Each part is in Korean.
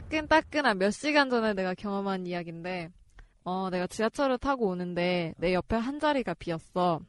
따끈따끈한 몇 시간 전에 내가 경험한 이야기인데, 어, 내가 지하철을 타고 오는데 내 옆에 한 자리가 비었어.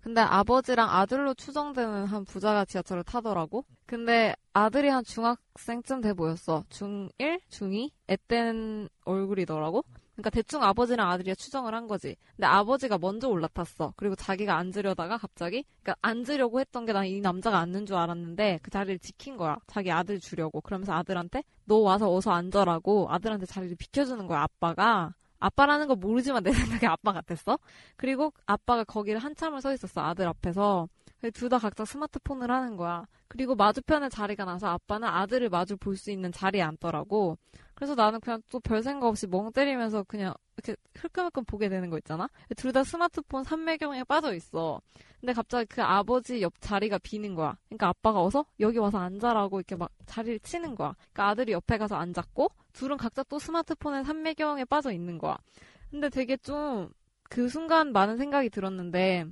근데 아버지랑 아들로 추정되는 한 부자가 지하철을 타더라고. 근데 아들이 한 중학생쯤 돼 보였어. 중1? 중2? 애 땐 얼굴이더라고. 그러니까 대충 아버지랑 아들이 추정을 한 거지. 근데 아버지가 먼저 올라탔어. 그리고 자기가 앉으려다가 갑자기, 그러니까 앉으려고 했던 게 난 이 남자가 앉는 줄 알았는데 그 자리를 지킨 거야. 자기 아들 주려고. 그러면서 아들한테 너 와서 어서 앉아라고 아들한테 자리를 비켜주는 거야. 아빠가. 아빠라는 거 모르지만 내 생각에 아빠 같았어. 그리고 아빠가 거기를 한참을 서 있었어. 아들 앞에서. 둘 다 각자 스마트폰을 하는 거야. 그리고 마주편에 자리가 나서 아빠는 아들을 마주 볼 수 있는 자리에 앉더라고. 그래서 나는 그냥 또 별 생각 없이 멍 때리면서 그냥 이렇게 흘끔흘끔 보게 되는 거 있잖아? 둘 다 스마트폰 삼매경에 빠져 있어. 근데 갑자기 그 아버지 옆 자리가 비는 거야. 그러니까 아빠가 어서 여기 와서 앉아라고 이렇게 막 자리를 치는 거야. 그러니까 아들이 옆에 가서 앉았고 둘은 각자 또 스마트폰에 삼매경에 빠져 있는 거야. 근데 되게 좀 그 순간 많은 생각이 들었는데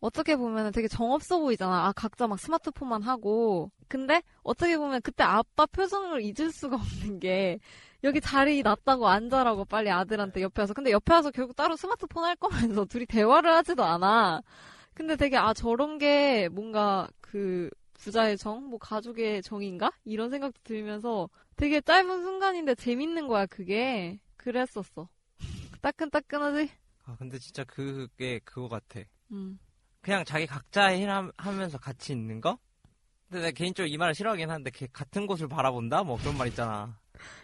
어떻게 보면 되게 정없어 보이잖아. 아, 각자 막 스마트폰만 하고. 근데 어떻게 보면 그때 아빠 표정을 잊을 수가 없는 게 여기 자리 났다고 앉아라고 빨리 아들한테 옆에 와서. 근데 옆에 와서 결국 따로 스마트폰 할 거면서 둘이 대화를 하지도 않아. 근데 되게 아, 저런 게 뭔가 그 부자의 정? 뭐 가족의 정인가? 이런 생각도 들면서 되게 짧은 순간인데 재밌는 거야, 그게. 그랬었어. 따끈따끈하지? 아, 근데 진짜 그게 그거 같아. 음. 그냥 자기 각자 일 함- 하면서 같이 있는 거? 근데 내가 개인적으로 이 말을 싫어하긴 하는데 걔 같은 곳을 바라본다? 뭐 그런 말 있잖아.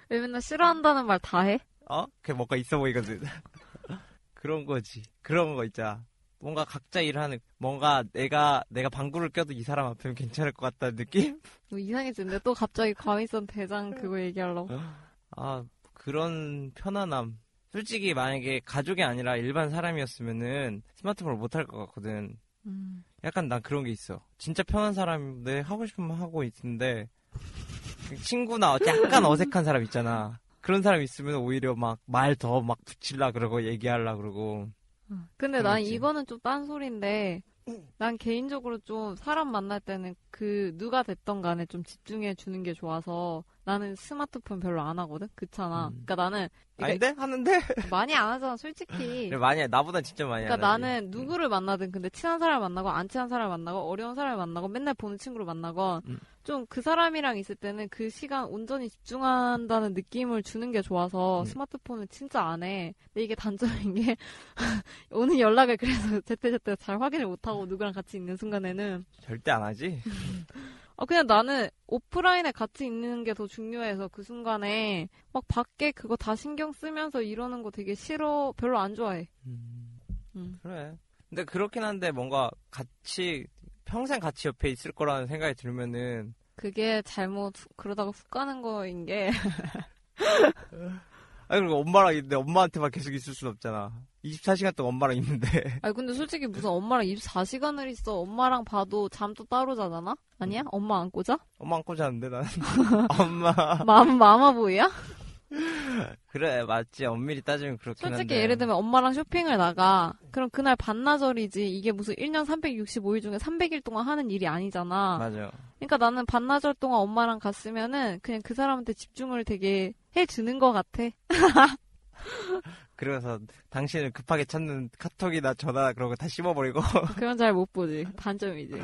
왜 맨날 싫어한다는 말 다 해? 어? 그게 뭔가 있어 보이거든. 그런 거지. 그런 거 있잖아. 뭔가 각자 일하는, 뭔가 내가, 내가 방구를 껴도 이 사람 앞에는 괜찮을 것 같다는 느낌? 뭐 이상해지는데 또 갑자기 과미선 대장 그거 얘기하려고. 아, 그런 편안함. 솔직히 만약에 가족이 아니라 일반 사람이었으면은 스마트폰을 못 할 것 같거든. 음. 약간 난 그런 게 있어. 진짜 편한 사람, 내 하고 싶으면 하고 있는데, 친구나 약간 어색한 사람 있잖아. 그런 사람 있으면 오히려 막 말 더 막 붙일라 그러고 얘기하려 그러고. 근데 난 그렇지. 이거는 좀 딴소리인데, 난 개인적으로 좀 사람 만날 때는 그 누가 됐던 간에 좀 집중해 주는 게 좋아서 나는 스마트폰 별로 안 하거든? 그렇잖아. 음. 그러니까 나는 이게 아닌데? 하는데? 많이 안 하잖아, 솔직히. 그래, 많이 해. 나보다 진짜 많이 해. 그러니까 나는 누구를 만나든 근데 친한 사람을 만나고 안 친한 사람을 만나고 어려운 사람을 만나고 맨날 보는 친구를 만나건 음. 좀그 사람이랑 있을 때는 그 시간 온전히 집중한다는 느낌을 주는 게 좋아서 음. 스마트폰을 진짜 안 해. 근데 이게 단점인 게 오는 연락을 그래서 제때제때 잘 확인을 못 하고 누구랑 같이 있는 순간에는 절대 안 하지. 아 그냥 나는 오프라인에 같이 있는 게 더 중요해서 그 순간에 막 밖에 그거 다 신경 쓰면서 이러는 거 되게 싫어 별로 안 좋아해. 음, 음. 그래. 근데 그렇긴 한데 뭔가 같이, 평생 같이 옆에 있을 거라는 생각이 들면은, 그게 잘못 그러다가 훅 가는 거인 게 아니, 그리고 엄마랑 있는데 엄마한테만 계속 있을 순 없잖아. 24시간 동안 엄마랑 있는데. 아니 근데 솔직히 무슨 엄마랑 24시간을 있어 엄마랑 봐도 잠도 따로 자잖아? 아니야? 엄마 안 꽂아? 엄마 안고 자는데, 나는. 엄마. 맘 마마보이야? 그래, 맞지. 엄밀히 따지면 그렇긴 한데. 솔직히 예를 들면 엄마랑 쇼핑을 나가 그럼 그날 반나절이지 이게 무슨 1년 365일 중에 300일 동안 하는 일이 아니잖아 맞아. 그러니까 나는 반나절 동안 엄마랑 갔으면은 그냥 그 사람한테 집중을 되게 해주는 것 같아 그래서 당신을 급하게 찾는 카톡이나 전화 그런 거 다 씹어버리고. 그건 잘 못 보지 단점이지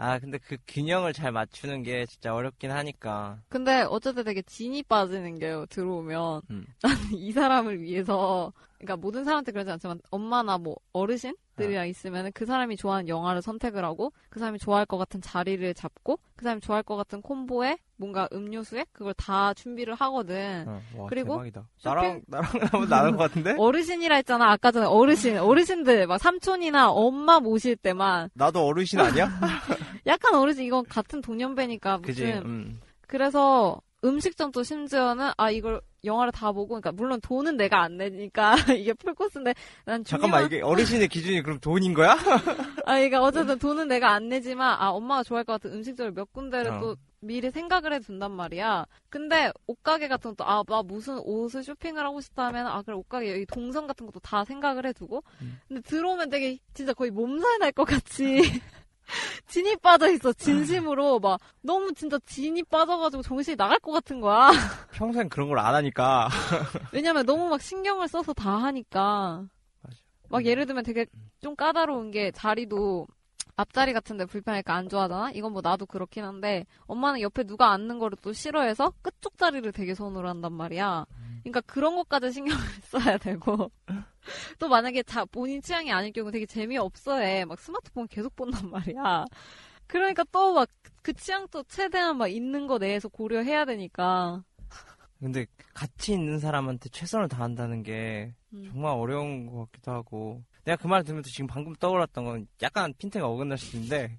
아, 근데 그 균형을 잘 맞추는 게 진짜 어렵긴 하니까. 근데 어쨌든 되게 진이 빠지는 게 들어오면 음. 나는 이 사람을 위해서 그러니까 모든 사람한테 그러지 않지만 엄마나 뭐 어르신 들이랑 있으면 그 사람이 좋아하는 영화를 선택을 하고 그 사람이 좋아할 것 같은 자리를 잡고 그 사람이 좋아할 것 같은 콤보에 뭔가 음료수에 그걸 다 준비를 하거든. 어, 와, 그리고 대박이다. 쇼핑- 나랑, 나랑 하면 나을 것 같은데? 어르신이라 했잖아. 아까 전에 어르신, 어르신들 막 삼촌이나 엄마 모실 때만 나도 어르신 아니야? 약간 어리지 이건 같은 동년배니까 그지? 무슨 음. 그래서 음식점도 심지어는 아 이걸 영화를 다 보고 그러니까 물론 돈은 내가 안 내니까 이게 풀코스인데 난 잠깐만, 이게 어르신의 기준이 그럼 돈인 거야? 아 그러니까 어쨌든 돈은 내가 안 내지만 아 엄마가 좋아할 것 같은 음식점을 몇 군데를 어. 또 미리 생각을 해둔단 말이야. 근데 옷가게 같은 것도 아 나 무슨 옷을 쇼핑을 하고 싶다 하면 아 그래 옷가게 여기 동선 같은 것도 다 생각을 해두고 음. 근데 들어오면 되게 진짜 거의 몸살 날 것 같이 진이 빠져 있어 진심으로 막 너무 진짜 진이 빠져가지고 정신이 나갈 것 같은 거야. 평소엔 그런 걸 안 하니까. 왜냐면 너무 막 신경을 써서 다 하니까. 맞아. 막 예를 들면 되게 좀 까다로운 게 자리도 앞자리 같은데 불편하니까 안 좋아하잖아? 이건 뭐 나도 그렇긴 한데 엄마는 옆에 누가 앉는 거를 또 싫어해서 끝쪽 자리를 되게 선호를 한단 말이야. 그러니까 그런 것까지 신경을 써야 되고 또 만약에 자 본인 취향이 아닐 경우 되게 재미없어 해. 막 스마트폰 계속 본단 말이야. 그러니까 또 막 그 취향도 최대한 막 있는 거 내에서 고려해야 되니까. 근데 같이 있는 사람한테 최선을 다한다는 게 음. 정말 어려운 것 같기도 하고. 내가 그 말 들으면서 지금 방금 떠올랐던 건 약간 핀트가 어긋날 수 있는데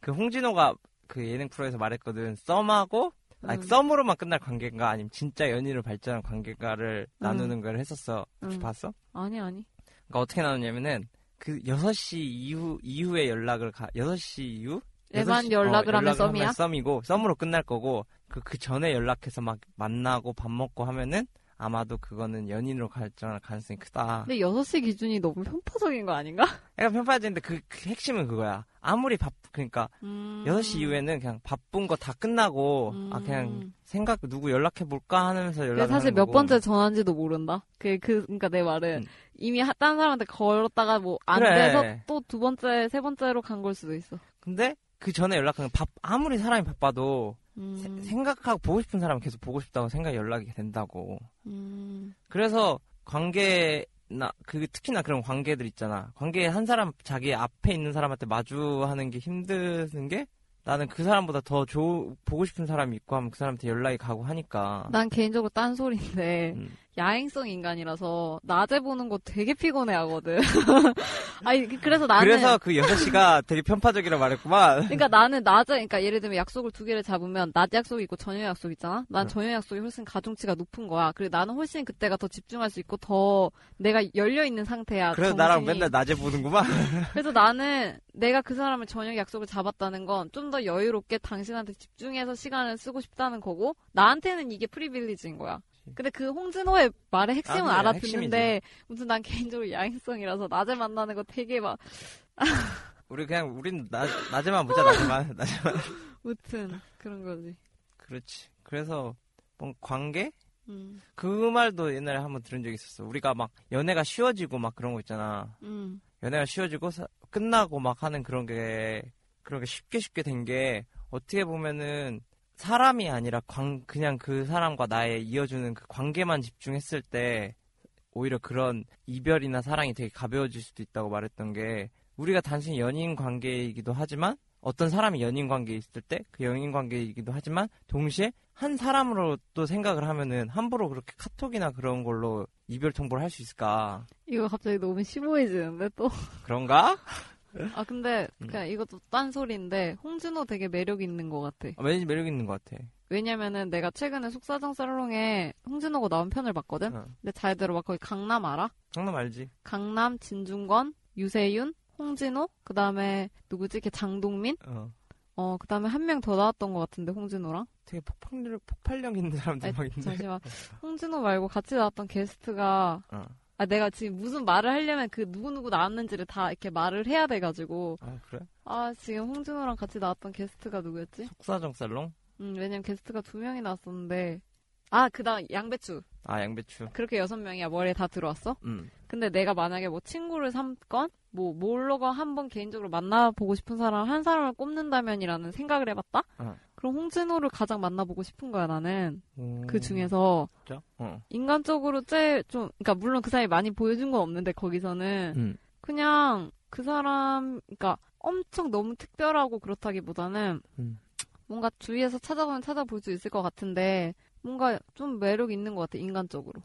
그 홍진호가 그 예능 프로에서 말했거든. 썸하고 아니, 음. 썸으로만 끝날 관계인가 아니면 진짜 연인으로 발전한 관계가를 나누는 걸 했었어. 혹시 음. 봤어? 아니 아니. 그러니까 어떻게 나누냐면은 그 6시 이후 이후에 연락을 가 6시 이후 애만 6시 연락을 하면 연락을 썸이야? 썸이고 썸으로 끝날 거고 그, 그 전에 연락해서 막 만나고 밥 먹고 하면은 아마도 그거는 연인으로 발전할 가능성이 크다. 근데 6시 기준이 너무 편파적인 거 아닌가? 약간 편파적인데 그, 그 핵심은 그거야. 아무리 밥 그러니까 음. 6시 이후에는 그냥 바쁜 거 다 끝나고 아 그냥 생각 누구 연락해 볼까 하면서 연락을 사실 하는 몇 거고. 번째 전화인지도 모른다. 그, 그, 그니까 내 말은 음. 이미 하- 딴 사람한테 걸었다가 뭐안 그래. 돼서 또 두 번째, 세 번째로 간 걸 수도 있어. 근데 그 전에 연락하면 밥 아무리 사람이 바빠도 음, 세- 생각하고 보고 싶은 사람 은 계속 보고 싶다고 생각 연락이 된다고. 음, 그래서 관계 나 그 특히나 그런 관계들 있잖아. 관계에 한 사람 자기 앞에 있는 사람한테 마주하는 게 힘드는 게 나는 그 사람보다 더 조, 보고 싶은 사람이 있고 하면 그 사람한테 연락이 가고 하니까. 난 개인적으로 딴 소리인데 음. 야행성 인간이라서 낮에 보는 거 되게 피곤해 하거든. 아니, 그- 그래서 나는. 그래서 그 6시가 되게 편파적이라 말했구만. 그러니까 나는 낮에, 그러니까 예를 들면 약속을 두 개를 잡으면 낮 약속 있고 저녁 약속 있잖아? 난 응. 저녁 약속이 훨씬 가중치가 높은 거야. 그리고 나는 훨씬 그때가 더 집중할 수 있고 더 내가 열려 있는 상태야. 그래서 나랑 정신이. 맨날 낮에 보는구만. 그래서 나는 내가 그 사람을 저녁 약속을 잡았다는 건 좀 더 여유롭게 당신한테 집중해서 시간을 쓰고 싶다는 거고 나한테는 이게 privilege인 거야. 근데 그 홍진호의 말의 핵심은 아, 알아듣는데 무슨 난 개인적으로 야행성이라서 낮에 만나는 거 되게 막 우리 그냥 우린 낮, 낮에만 보자 낮에만 낮에만. 무튼 그런 거지. 그렇지. 그래서 뭔 관계? 음, 그 말도 옛날에 한번 들은 적이 있었어. 우리가 막 연애가 쉬워지고 막 그런 거 있잖아. 음, 연애가 쉬워지고 사- 끝나고 막 하는 그런 게 그런 게 쉽게 쉽게 된 게 어떻게 보면은 사람이 아니라 관 그냥 그 사람과 나의 이어주는 그 관계만 집중했을 때 오히려 그런 이별이나 사랑이 되게 가벼워질 수도 있다고 말했던 게 우리가 단순히 연인 관계이기도 하지만 어떤 사람이 연인 관계에 있을 때 그 연인 관계이기도 하지만 동시에 한 사람으로 또 생각을 하면은 함부로 그렇게 카톡이나 그런 걸로 이별 통보를 할 수 있을까 이거 갑자기 너무 심오해지는데 또. 그런가? 아 근데 음. 그냥 이것도 딴 소리인데 홍진호 되게 매력 있는 것 같아. 아, 왠지 매력 있는 것 같아. 왜냐면은 내가 최근에 속사정 살롱에 홍진호가 나온 편을 봤거든. 어. 근데 잘 들어봐 거기 강남 알아? 장난 알지? 강남, 진중권, 유세윤, 홍진호, 그 다음에 누구지? 걔 장동민? 어. 어, 그 다음에 한 명 더 나왔던 것 같은데, 홍진호랑? 되게 폭발력, 폭발력 있는 사람들 아니, 막 있는데. 잠시만. 홍진호 말고 같이 나왔던 게스트가, 어. 아, 내가 지금 무슨 말을 하려면 그 누구누구 나왔는지를 다 이렇게 말을 해야 돼가지고, 아, 그래? 아, 지금 홍진호랑 같이 나왔던 게스트가 누구였지? 속사정 살롱? 음, 왜냐면 게스트가 두 명이 나왔었는데, 아, 그 다음 양배추. 아, 양배추. 그렇게 여섯 명이야. 머리에 다 들어왔어? 음. 근데 내가 만약에 뭐 친구를 삼건 뭐 몰러가 한번 개인적으로 만나보고 싶은 사람 한 사람을 꼽는다면이라는 생각을 해봤다. 어. 그럼 홍진호를 가장 만나보고 싶은 거야 나는 음. 그 중에서 진짜? 어. 인간적으로 제일 좀 그러니까 물론 그 사람이 많이 보여준 건 없는데 거기서는 음. 그냥 그 사람 그러니까 엄청 너무 특별하고 그렇다기보다는 음. 뭔가 주위에서 찾아보면 찾아볼 수 있을 것 같은데 뭔가 좀 매력 있는 것 같아 인간적으로.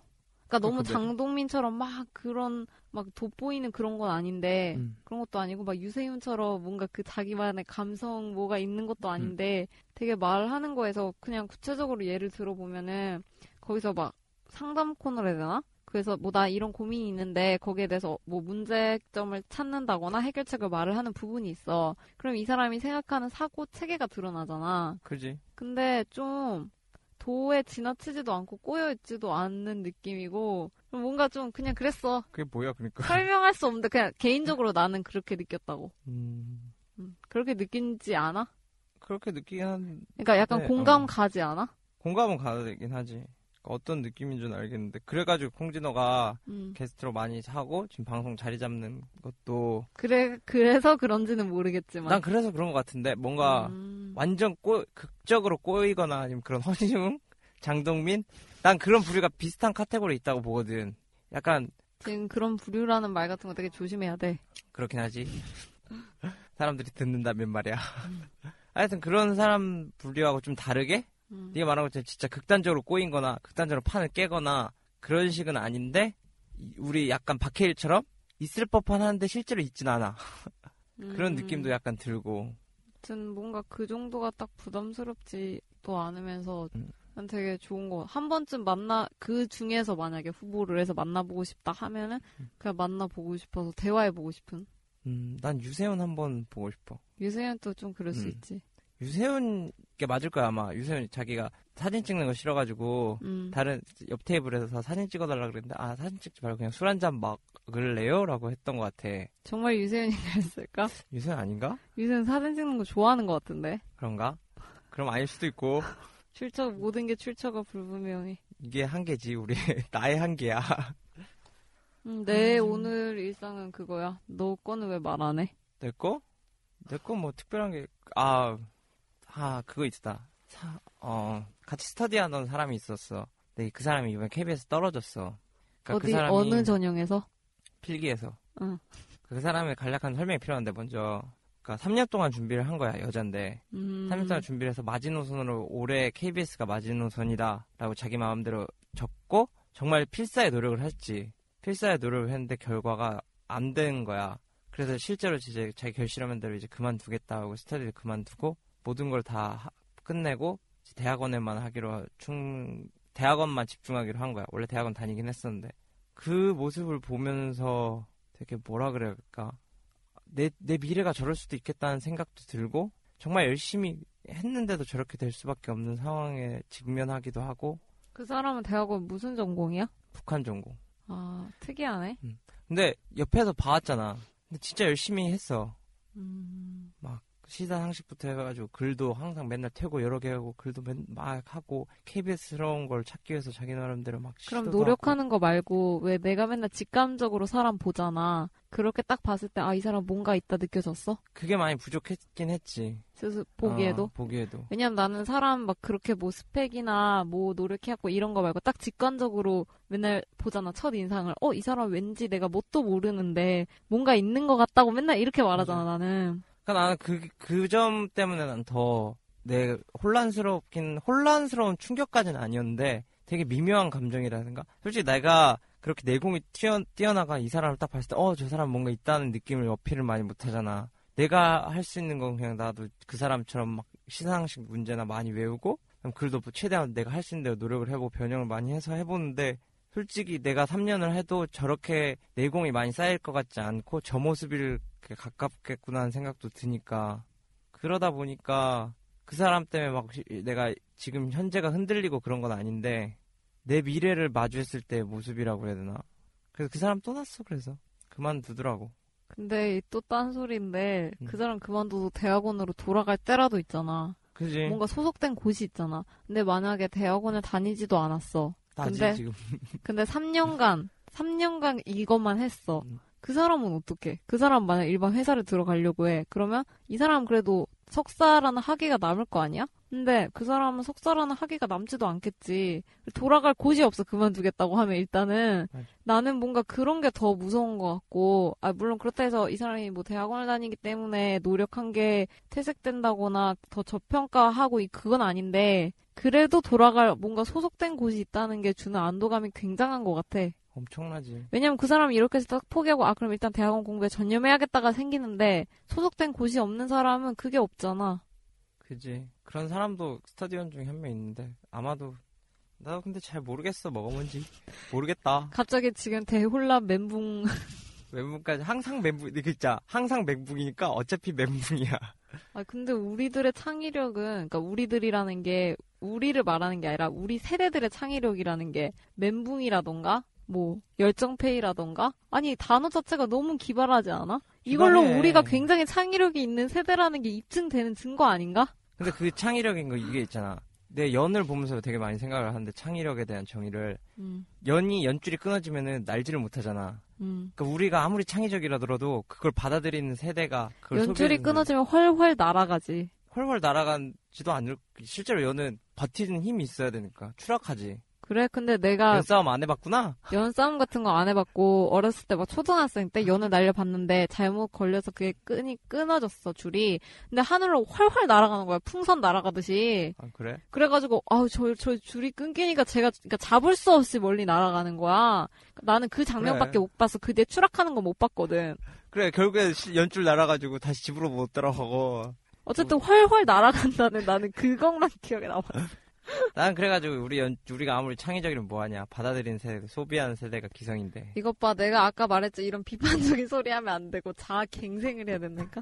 그러니까 너무 그- 그- 장동민처럼 막 그런 막 돋보이는 그런 건 아닌데 음. 그런 것도 아니고 막 유세윤처럼 뭔가 그 자기만의 감성 뭐가 있는 것도 음. 아닌데 되게 말하는 거에서 그냥 구체적으로 예를 들어보면은 거기서 막 상담 코너를 해야 되나? 그래서 뭐 나 이런 고민이 있는데 거기에 대해서 뭐 문제점을 찾는다거나 해결책을 말을 하는 부분이 있어. 그럼 이 사람이 생각하는 사고 체계가 드러나잖아. 그지. 근데 좀 도에 지나치지도 않고 꼬여있지도 않는 느낌이고 뭔가 좀 그냥 그랬어. 그게 뭐야, 그러니까. 설명할 수 없는데 그냥 개인적으로 나는 그렇게 느꼈다고. 음, 음, 그렇게 느끼지 않아? 그렇게 느끼긴 한, 그러니까 약간 네, 공감 어. 가지 않아? 공감은 가되긴 하지. 그러니까 어떤 느낌인 줄 알겠는데. 그래가지고 콩진호가 음. 게스트로 많이 하고, 지금 방송 자리 잡는 것도. 그래 그래서 그런지는 모르겠지만. 난 그래서 그런 것 같은데, 뭔가 음. 완전 꼬, 극적으로 꼬이거나 아니면 그런 허시웅? 장동민? 난 그런 부류가 비슷한 카테고리에 있다고 보거든. 약간, 지금 그런 부류라는 말 같은 거 되게 조심해야 돼. 그렇긴 하지. 사람들이 듣는다면 말이야. 하여튼 그런 사람 분류하고 좀 다르게 음. 네가 말한 것처럼 진짜 극단적으로 꼬인거나 극단적으로 판을 깨거나 그런 식은 아닌데 이- 우리 약간 박해일처럼 있을 법한 한데 실제로 있진 않아. 그런 음. 느낌도 약간 들고 아무튼 뭔가 그 정도가 딱 부담스럽지도 않으면서 음. 난 되게 좋은 거. 한 번쯤 만나 그 중에서 만약에 후보를 해서 만나보고 싶다 하면은 음. 그냥 만나보고 싶어서 대화해보고 싶은. 음, 난 유세윤 한번 보고 싶어. 유세윤도 좀 그럴 수 음. 있지. 유세윤게 맞을 거야 아마. 유세윤 자기가 사진 찍는 거 싫어가지고 음. 다른 옆 테이블에서 사진 찍어달라 그랬는데 아 사진 찍지 말고 그냥 술 한잔 먹을래요?라고 했던 것 같아. 정말 유세윤이 그랬을까? 유세윤 아닌가? 유세윤 사진 찍는 거 좋아하는 것 같은데. 그런가? 그럼 아닐 수도 있고 출처 모든 게 출처가 불분명해. 이게 한계지 우리 나의 한계야. 음, 내 오늘 일상은 그거야. 너 거는 왜 말 안 해? 내 거? 내 거 뭐 특별한 게, 아, 아, 그거 있다. 사, 어, 같이 스터디하던 사람이 있었어. 근데 그 사람이 이번에 KBS 떨어졌어. 그러니까 어디 그 사람이 어느 전형에서? 필기에서. 응. 그 사람의 간략한 설명이 필요한데 먼저. 그러니까 3년 동안 준비를 한 거야, 여잔데. 음. 3년 동안 준비를 해서 마지노선으로 올해 KBS가 마지노선이다라고 자기 마음대로 적고 정말 필사의 노력을 했지. 필사의 노력을 했는데 결과가 안 된 거야. 그래서 실제로 이제 자기 결심한 대로 이제 그만두겠다 하고 스터디를 그만두고 모든 걸 다 끝내고 대학원에만 하기로 충 대학원만 집중하기로 한 거야. 원래 대학원 다니긴 했었는데 그 모습을 보면서 되게 뭐라 그래야 할까 내, 내 미래가 저럴 수도 있겠다는 생각도 들고 정말 열심히 했는데도 저렇게 될 수밖에 없는 상황에 직면하기도 하고 그 사람은 대학원 무슨 전공이야? 북한 전공. 아, 특이하네. 근데 옆에서 봐왔잖아. 근데 진짜 열심히 했어. 음. 시사 상식부터 해가지고 글도 항상 맨날 태고 여러 개 하고 글도 맨, 막 하고 KBS스러운 걸 찾기 위해서 자기 나름대로 막 그럼 노력하는 거 말고 왜 내가 맨날 직감적으로 사람 보잖아. 그렇게 딱 봤을 때 아 이 사람 뭔가 있다 느껴졌어? 하고. 그게 많이 부족했긴 했지. 스스 보기에도. 어, 보기에도. 왜냐면 나는 사람 막 그렇게 뭐 스펙이나 뭐 노력해갖고 이런 거 말고 딱 직관적으로 맨날 보잖아 첫 인상을 어 이 사람 왠지 내가 뭣도 모르는데 뭔가 있는 것 같다고 맨날 이렇게 말하잖아 나는 그러니까 나는 그 그 점 때문에 난 더 내 혼란스럽긴 혼란스러운 충격까지는 아니었는데 되게 미묘한 감정이라든가 솔직히 내가 그렇게 내공이 튀어, 뛰어나가 이 사람을 딱 봤을 때 어 저 사람 뭔가 있다는 느낌을 어필을 많이 못 하잖아. 내가 할 수 있는 건 그냥 나도 그 사람처럼 막 시상식 문제나 많이 외우고 그럼 글도 뭐 최대한 내가 할 수 있는 대로 노력을 해보고 변형을 많이 해서 해보는데 솔직히 내가 3년을 해도 저렇게 내공이 많이 쌓일 것 같지 않고 저 모습을 가깝겠구나 하는 생각도 드니까 그러다 보니까 그 사람 때문에 막 시- 내가 지금 현재가 흔들리고 그런 건 아닌데 내 미래를 마주했을 때 모습이라고 해야 되나? 그래서 그 사람 떠났어 그래서. 그만두더라고. 근데 또 딴소리인데 음. 그 사람 그만둬도 대학원으로 돌아갈 때라도 있잖아. 그지. 뭔가 소속된 곳이 있잖아. 근데 만약에 대학원을 다니지도 않았어. 나지 근데- 지금. 근데 3년간 3년간 이것만 했어. 음. 그 사람은 어떻게? 그 사람 만약 일반 회사를 들어가려고 해. 그러면 이 사람 그래도 석사라는 학위가 남을 거 아니야? 근데 그 사람은 석사라는 학위가 남지도 않겠지. 돌아갈 곳이 없어 그만두겠다고 하면 일단은 맞아. 나는 뭔가 그런 게 더 무서운 것 같고 아 물론 그렇다 해서 이 사람이 뭐 대학원을 다니기 때문에 노력한 게 퇴색된다거나 더 저평가하고 이- 그건 아닌데 그래도 돌아갈 뭔가 소속된 곳이 있다는 게 주는 안도감이 굉장한 것 같아. 엄청나지. 왜냐면 그 사람이 이렇게 해서 딱 포기하고 아 그럼 일단 대학원 공부에 전념해야겠다가 생기는데 소속된 곳이 없는 사람은 그게 없잖아. 그지. 그런 사람도 스터디원 중에 한 명 있는데 아마도 나 근데 잘 모르겠어 뭐가 뭔지 모르겠다. 갑자기 지금 대혼란 멘붕 멘붕까지 항상 멘붕 그 있자 항상 멘붕이니까 어차피 멘붕이야. 아, 근데 우리들의 창의력은, 그러니까 우리들이라는 게, 우리를 말하는 게 아니라, 우리 세대들의 창의력이라는 게, 멘붕이라던가, 뭐, 열정페이라던가? 아니, 단어 자체가 너무 기발하지 않아? 이걸로 기발해. 우리가 굉장히 창의력이 있는 세대라는 게 입증되는 증거 아닌가? 근데 그 창의력인 거 이게 있잖아. 내 연을 보면서 되게 많이 생각을 하는데 창의력에 대한 정의를 음, 연이 연줄이 끊어지면은 날지를 못하잖아. 음. 그러니까 우리가 아무리 창의적이라더라도 그걸 받아들이는 세대가 그걸 연줄이 끊어지면 훨훨 날아가지. 훨훨 날아간지도 않을 실제로 연은 버티는 힘이 있어야 되니까 추락하지. 그래, 근데 내가 연싸움 안 해봤구나. 연 싸움 같은 거 안 해봤고 어렸을 때 막 초등학생 때 연을 날려봤는데 잘못 걸려서 그게 끈이 끊어졌어 줄이 근데 하늘로 활활 날아가는 거야 풍선 날아가듯이 아 그래? 그래가지고 아우 저, 저 줄이 끊기니까 제가 그러니까 잡을 수 없이 멀리 날아가는 거야 나는 그 장면밖에 그래. 못 봤어 그 뒤에 추락하는 거 못 봤거든 그래 결국에 시- 연줄 날아가지고 다시 집으로 못 들어가고. 어쨌든 활활 날아간다는 나는 그것만 기억에 남아 난 그래가지고 우리 연 우리가 아무리 창의적이면 뭐하냐. 받아들이는 세대 소비하는 세대가 기성인데. 이것 봐. 내가 아까 말했지. 이런 비판적인 소리 하면 안 되고 자아 갱생을 해야 된다니까